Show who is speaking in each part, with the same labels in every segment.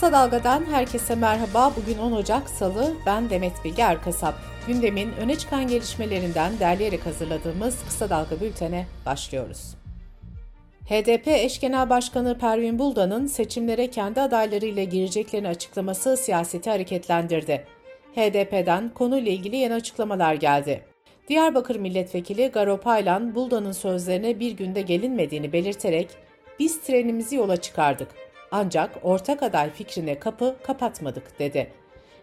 Speaker 1: Kısa Dalga'dan herkese merhaba. Bugün 10 Ocak Salı. Ben Demet Bilge Erkasap. Gündemin öne çıkan gelişmelerinden derleyerek hazırladığımız Kısa Dalga bültene başlıyoruz. HDP eş genel başkanı Pervin Buldan'ın seçimlere kendi adaylarıyla gireceklerini açıklaması siyaseti hareketlendirdi. HDP'den konuyla ilgili yeni açıklamalar geldi. Diyarbakır Milletvekili Garo Paylan, Buldan'ın sözlerine bir günde gelinmediğini belirterek, biz trenimizi yola çıkardık ancak ortak aday fikrine kapı kapatmadık dedi.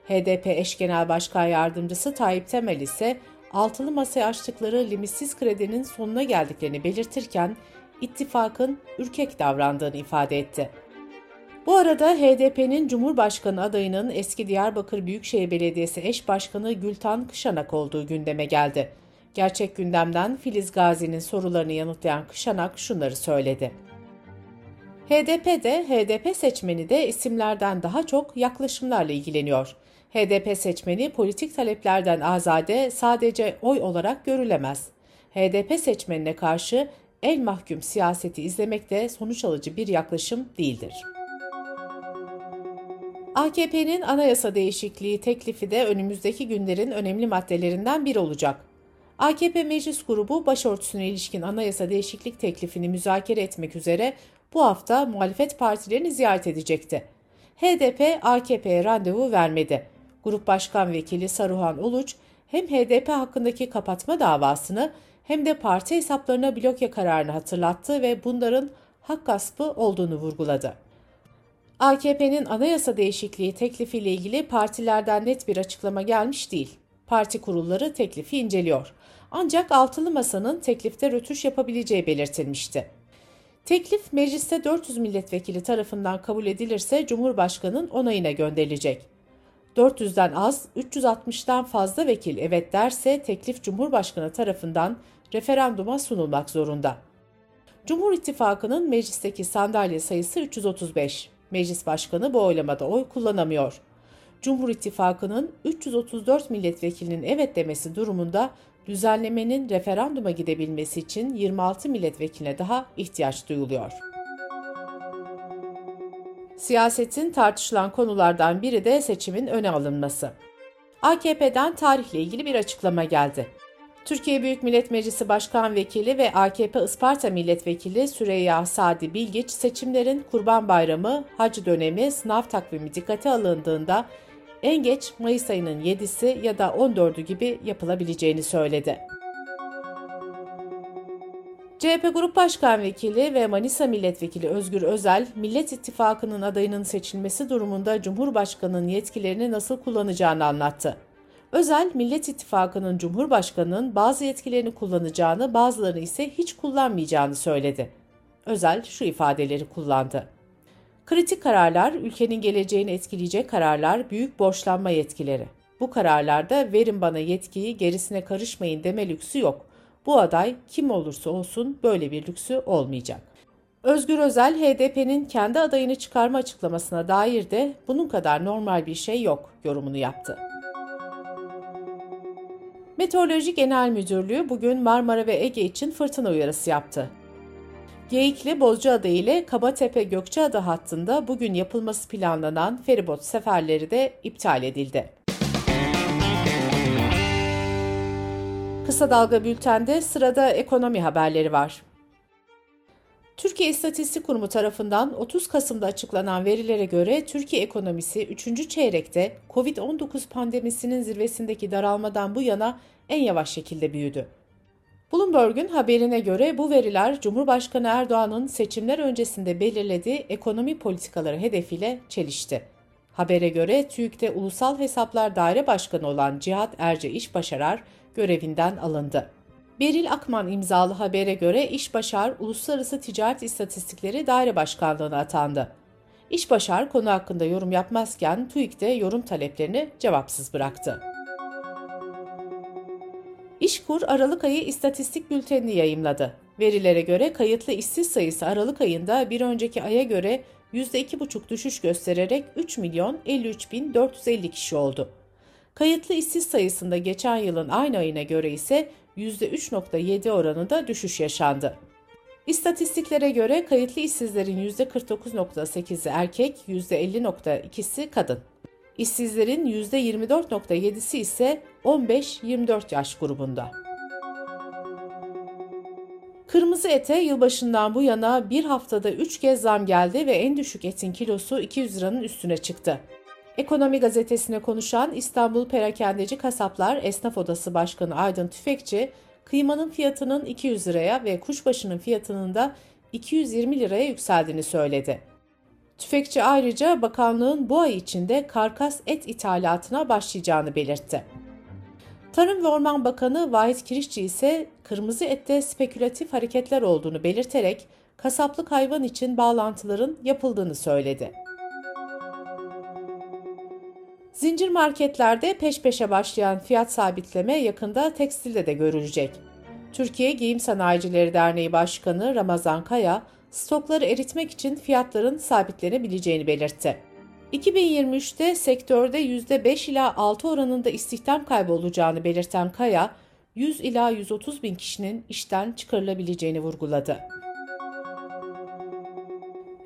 Speaker 1: HDP eş genel başkan yardımcısı Tayyip Temel ise altılı masaya açtıkları limitsiz kredinin sonuna geldiklerini belirtirken ittifakın ürkek davrandığını ifade etti. Bu arada HDP'nin Cumhurbaşkanı adayının eski Diyarbakır Büyükşehir Belediyesi eş başkanı Gültan Kışanak olduğu gündeme geldi. Gerçek gündemden Filiz Gazi'nin sorularını yanıtlayan Kışanak şunları söyledi. HDP de HDP seçmeni de isimlerden daha çok yaklaşımlarla ilgileniyor. HDP seçmeni politik taleplerden azade sadece oy olarak görülemez. HDP seçmenine karşı el mahkum siyaseti izlemek de sonuç alıcı bir yaklaşım değildir. AKP'nin anayasa değişikliği teklifi de önümüzdeki günlerin önemli maddelerinden biri olacak. AKP Meclis Grubu başörtüsüne ilişkin anayasa değişiklik teklifini müzakere etmek üzere bu hafta muhalefet partilerini ziyaret edecekti. HDP AKP'ye randevu vermedi. Grup Başkan Vekili Saruhan Uluç hem HDP hakkındaki kapatma davasını hem de parti hesaplarına blokya kararını hatırlattı ve bunların hak gaspı olduğunu vurguladı. AKP'nin anayasa değişikliği teklifiyle ilgili partilerden net bir açıklama gelmiş değil. Parti kurulları teklifi inceliyor. Ancak altılı masanın teklifte rötuş yapabileceği belirtilmişti. Teklif mecliste 400 milletvekili tarafından kabul edilirse Cumhurbaşkanı'nın onayına gönderilecek. 400'den az, 360'dan fazla vekil evet derse teklif Cumhurbaşkanı tarafından referanduma sunulmak zorunda. Cumhur İttifakı'nın meclisteki sandalye sayısı 335. Meclis Başkanı bu oylamada oy kullanamıyor. Cumhur İttifakı'nın 334 milletvekilinin evet demesi durumunda düzenlemenin referanduma gidebilmesi için 26 milletvekiline daha ihtiyaç duyuluyor. Siyasetin tartışılan konulardan biri de seçimin öne alınması. AKP'den tarihle ilgili bir açıklama geldi. Türkiye Büyük Millet Meclisi Başkan Vekili ve AKP Isparta Milletvekili Süreyya Sadi Bilgiç, seçimlerin Kurban Bayramı, hac dönemi, sınav takvimi dikkate alındığında en geç Mayıs ayının 7'si ya da 14'ü gibi yapılabileceğini söyledi. CHP Grup Başkan Vekili ve Manisa Milletvekili Özgür Özel, Millet İttifakı'nın adayının seçilmesi durumunda Cumhurbaşkanı'nın yetkilerini nasıl kullanacağını anlattı. Özel, Millet İttifakı'nın Cumhurbaşkanı'nın bazı yetkilerini kullanacağını, bazılarını ise hiç kullanmayacağını söyledi. Özel şu ifadeleri kullandı. Kritik kararlar, ülkenin geleceğini etkileyecek kararlar, büyük borçlanma yetkileri. Bu kararlarda verin bana yetkiyi, gerisine karışmayın deme lüksü yok. Bu aday kim olursa olsun böyle bir lüksü olmayacak. Özgür Özel, HDP'nin kendi adayını çıkarma açıklamasına dair de bunun kadar normal bir şey yok yorumunu yaptı. Meteoroloji Genel Müdürlüğü bugün Marmara ve Ege için fırtına uyarısı yaptı. Geyikli Bozcaada ile Kabatepe Gökçeada hattında bugün yapılması planlanan feribot seferleri de iptal edildi. Kısa Dalga Bülten'de sırada ekonomi haberleri var. Türkiye İstatistik Kurumu tarafından 30 Kasım'da açıklanan verilere göre Türkiye ekonomisi 3. çeyrekte COVID-19 pandemisinin zirvesindeki daralmadan bu yana en yavaş şekilde büyüdü. Bloomberg'un haberine göre bu veriler Cumhurbaşkanı Erdoğan'ın seçimler öncesinde belirlediği ekonomi politikaları hedefiyle çelişti. Habere göre TÜİK'te Ulusal Hesaplar Daire Başkanı olan Cihat Erce İşbaşarar görevinden alındı. Beril Akman imzalı habere göre İşbaşar Uluslararası Ticaret İstatistikleri Daire Başkanlığı'na atandı. İşbaşar konu hakkında yorum yapmazken TÜİK'te yorum taleplerini cevapsız bıraktı. İşkur Aralık ayı istatistik bültenini yayımladı. Verilere göre kayıtlı işsiz sayısı Aralık ayında bir önceki aya göre %2,5 düşüş göstererek 3 milyon 53 bin 450 kişi oldu. Kayıtlı işsiz sayısında geçen yılın aynı ayına göre ise %3.7 oranında düşüş yaşandı. İstatistiklere göre kayıtlı işsizlerin %49.8'i erkek, %50.2'si kadın. İşsizlerin %24.7'si ise 15-24 yaş grubunda. Kırmızı ete yılbaşından bu yana bir haftada 3 kez zam geldi ve en düşük etin kilosu 200 liranın üstüne çıktı. Ekonomi gazetesine konuşan İstanbul Perakendeci Kasaplar Esnaf Odası Başkanı Aydın Tüfekçi, kıymanın fiyatının 200 liraya ve kuşbaşının fiyatının da 220 liraya yükseldiğini söyledi. Tüfekçi ayrıca bakanlığın bu ay içinde karkas et ithalatına başlayacağını belirtti. Tarım ve Orman Bakanı Vahit Kirişçi ise kırmızı ette spekülatif hareketler olduğunu belirterek kasaplık hayvan için bağlantıların yapıldığını söyledi. Zincir marketlerde peş peşe başlayan fiyat sabitleme yakında tekstilde de görülecek. Türkiye Giyim Sanayicileri Derneği Başkanı Ramazan Kaya, stokları eritmek için fiyatların sabitlenebileceğini belirtti. 2023'te sektörde %5 ila 6 oranında istihdam kaybı olacağını belirten Kaya, 100 ila 130 bin kişinin işten çıkarılabileceğini vurguladı.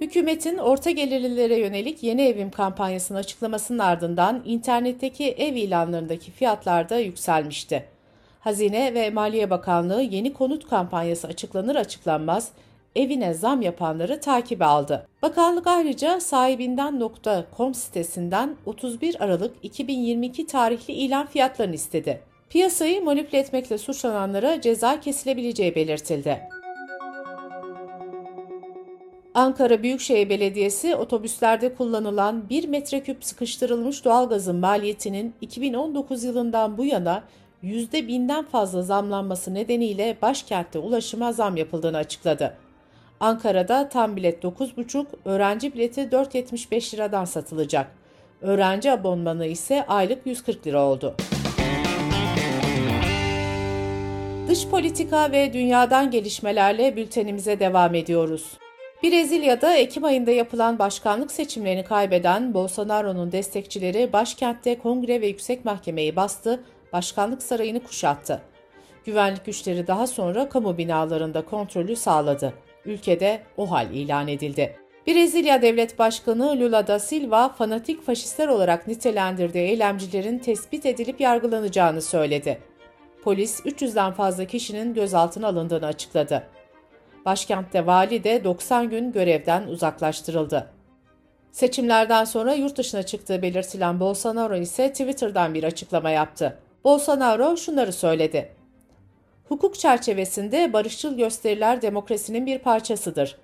Speaker 1: Hükümetin orta gelirlilere yönelik yeni evim kampanyasının açıklamasının ardından internetteki ev ilanlarındaki fiyatlar da yükselmişti. Hazine ve Maliye Bakanlığı yeni konut kampanyası açıklanır açıklanmaz evine zam yapanları takibe aldı. Bakanlık ayrıca sahibinden.com sitesinden 31 Aralık 2022 tarihli ilan fiyatlarını istedi. Piyasayı manipüle etmekle suçlananlara ceza kesilebileceği belirtildi. Ankara Büyükşehir Belediyesi otobüslerde kullanılan 1 metreküp sıkıştırılmış doğalgazın maliyetinin 2019 yılından bu yana %1000'den fazla zamlanması nedeniyle başkentte ulaşıma zam yapıldığını açıkladı. Ankara'da tam bilet 9,5, öğrenci bileti 4,75 liradan satılacak. Öğrenci abonmanı ise aylık 140 lira oldu. Dış politika ve dünyadan gelişmelerle bültenimize devam ediyoruz. Brezilya'da Ekim ayında yapılan başkanlık seçimlerini kaybeden Bolsonaro'nun destekçileri başkentte kongre ve yüksek mahkemeyi bastı, başkanlık sarayını kuşattı. Güvenlik güçleri daha sonra kamu binalarında kontrolü sağladı. Ülkede o hal ilan edildi. Brezilya Devlet Başkanı Lula da Silva fanatik faşistler olarak nitelendirdiği eylemcilerin tespit edilip yargılanacağını söyledi. Polis 300'den fazla kişinin gözaltına alındığını açıkladı. Başkentte vali de 90 gün görevden uzaklaştırıldı. Seçimlerden sonra yurt dışına çıktığı belirtilen Bolsonaro ise Twitter'dan bir açıklama yaptı. Bolsonaro şunları söyledi. Hukuk çerçevesinde barışçıl gösteriler demokrasinin bir parçasıdır.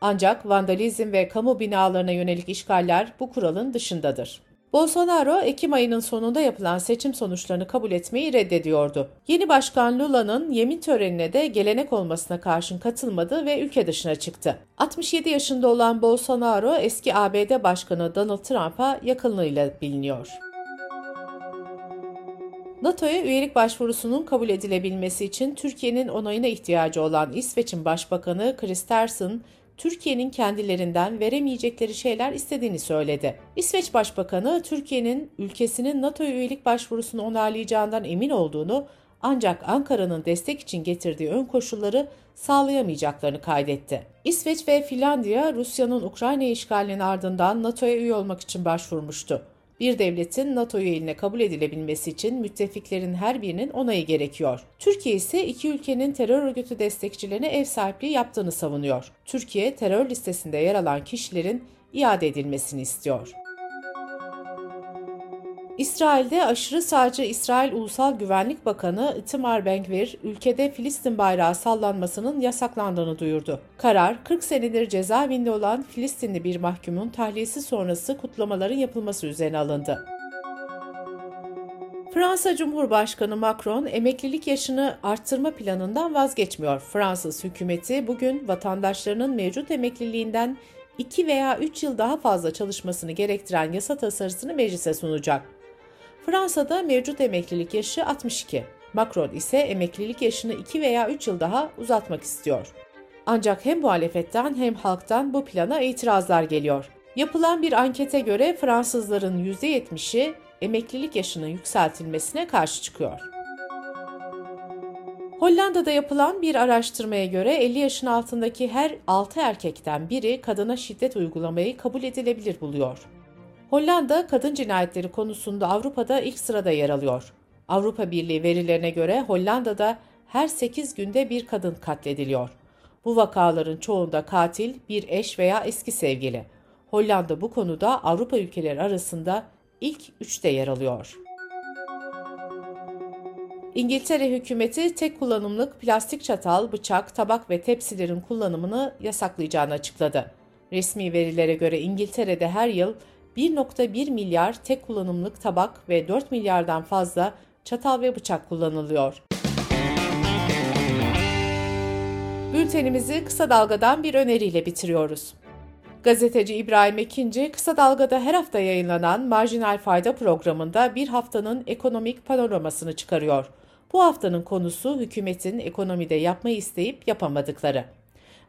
Speaker 1: Ancak vandalizm ve kamu binalarına yönelik işgaller bu kuralın dışındadır. Bolsonaro, Ekim ayının sonunda yapılan seçim sonuçlarını kabul etmeyi reddediyordu. Yeni başkan Lula'nın yemin törenine de gelenek olmasına karşın katılmadı ve ülke dışına çıktı. 67 yaşında olan Bolsonaro, eski ABD Başkanı Donald Trump'a yakınlığıyla biliniyor. NATO'ya üyelik başvurusunun kabul edilebilmesi için Türkiye'nin onayına ihtiyacı olan İsveç'in Başbakanı Kristersson, Türkiye'nin kendilerinden veremeyecekleri şeyler istediğini söyledi. İsveç Başbakanı, Türkiye'nin ülkesinin NATO üyelik başvurusunu onaylayacağından emin olduğunu ancak Ankara'nın destek için getirdiği ön koşulları sağlayamayacaklarını kaydetti. İsveç ve Finlandiya, Rusya'nın Ukrayna işgalinin ardından NATO'ya üye olmak için başvurmuştu. Bir devletin NATO üyeliğine kabul edilebilmesi için müttefiklerin her birinin onayı gerekiyor. Türkiye ise iki ülkenin terör örgütü destekçilerine ev sahipliği yaptığını savunuyor. Türkiye terör listesinde yer alan kişilerin iade edilmesini istiyor. İsrail'de aşırı sağcı İsrail Ulusal Güvenlik Bakanı Itamar Ben-Gvir, ülkede Filistin bayrağı sallanmasının yasaklandığını duyurdu. Karar, 40 senedir cezaevinde olan Filistinli bir mahkumun tahliyesi sonrası kutlamaların yapılması üzerine alındı. Fransa Cumhurbaşkanı Macron emeklilik yaşını arttırma planından vazgeçmiyor. Fransız hükümeti bugün vatandaşlarının mevcut emekliliğinden 2 veya 3 yıl daha fazla çalışmasını gerektiren yasa tasarısını meclise sunacak. Fransa'da mevcut emeklilik yaşı 62. Macron ise emeklilik yaşını 2 veya 3 yıl daha uzatmak istiyor. Ancak hem muhalefetten hem halktan bu plana itirazlar geliyor. Yapılan bir ankete göre Fransızların %70'i emeklilik yaşının yükseltilmesine karşı çıkıyor. Hollanda'da yapılan bir araştırmaya göre 50 yaşın altındaki her 6 erkekten biri kadına şiddet uygulamayı kabul edilebilir buluyor. Hollanda kadın cinayetleri konusunda Avrupa'da ilk sırada yer alıyor. Avrupa Birliği verilerine göre Hollanda'da her 8 günde bir kadın katlediliyor. Bu vakaların çoğunda katil bir eş veya eski sevgili. Hollanda bu konuda Avrupa ülkeleri arasında ilk üçte yer alıyor. İngiltere hükümeti tek kullanımlık plastik çatal, bıçak, tabak ve tepsilerin kullanımını yasaklayacağını açıkladı. Resmi verilere göre İngiltere'de her yıl 1.1 milyar tek kullanımlık tabak ve 4 milyardan fazla çatal ve bıçak kullanılıyor. Bültenimizi kısa dalgadan bir öneriyle bitiriyoruz. Gazeteci İbrahim Ekinci, Kısa Dalga'da her hafta yayınlanan Marjinal Fayda programında bir haftanın ekonomik panoramasını çıkarıyor. Bu haftanın konusu hükümetin ekonomide yapmayı isteyip yapamadıkları.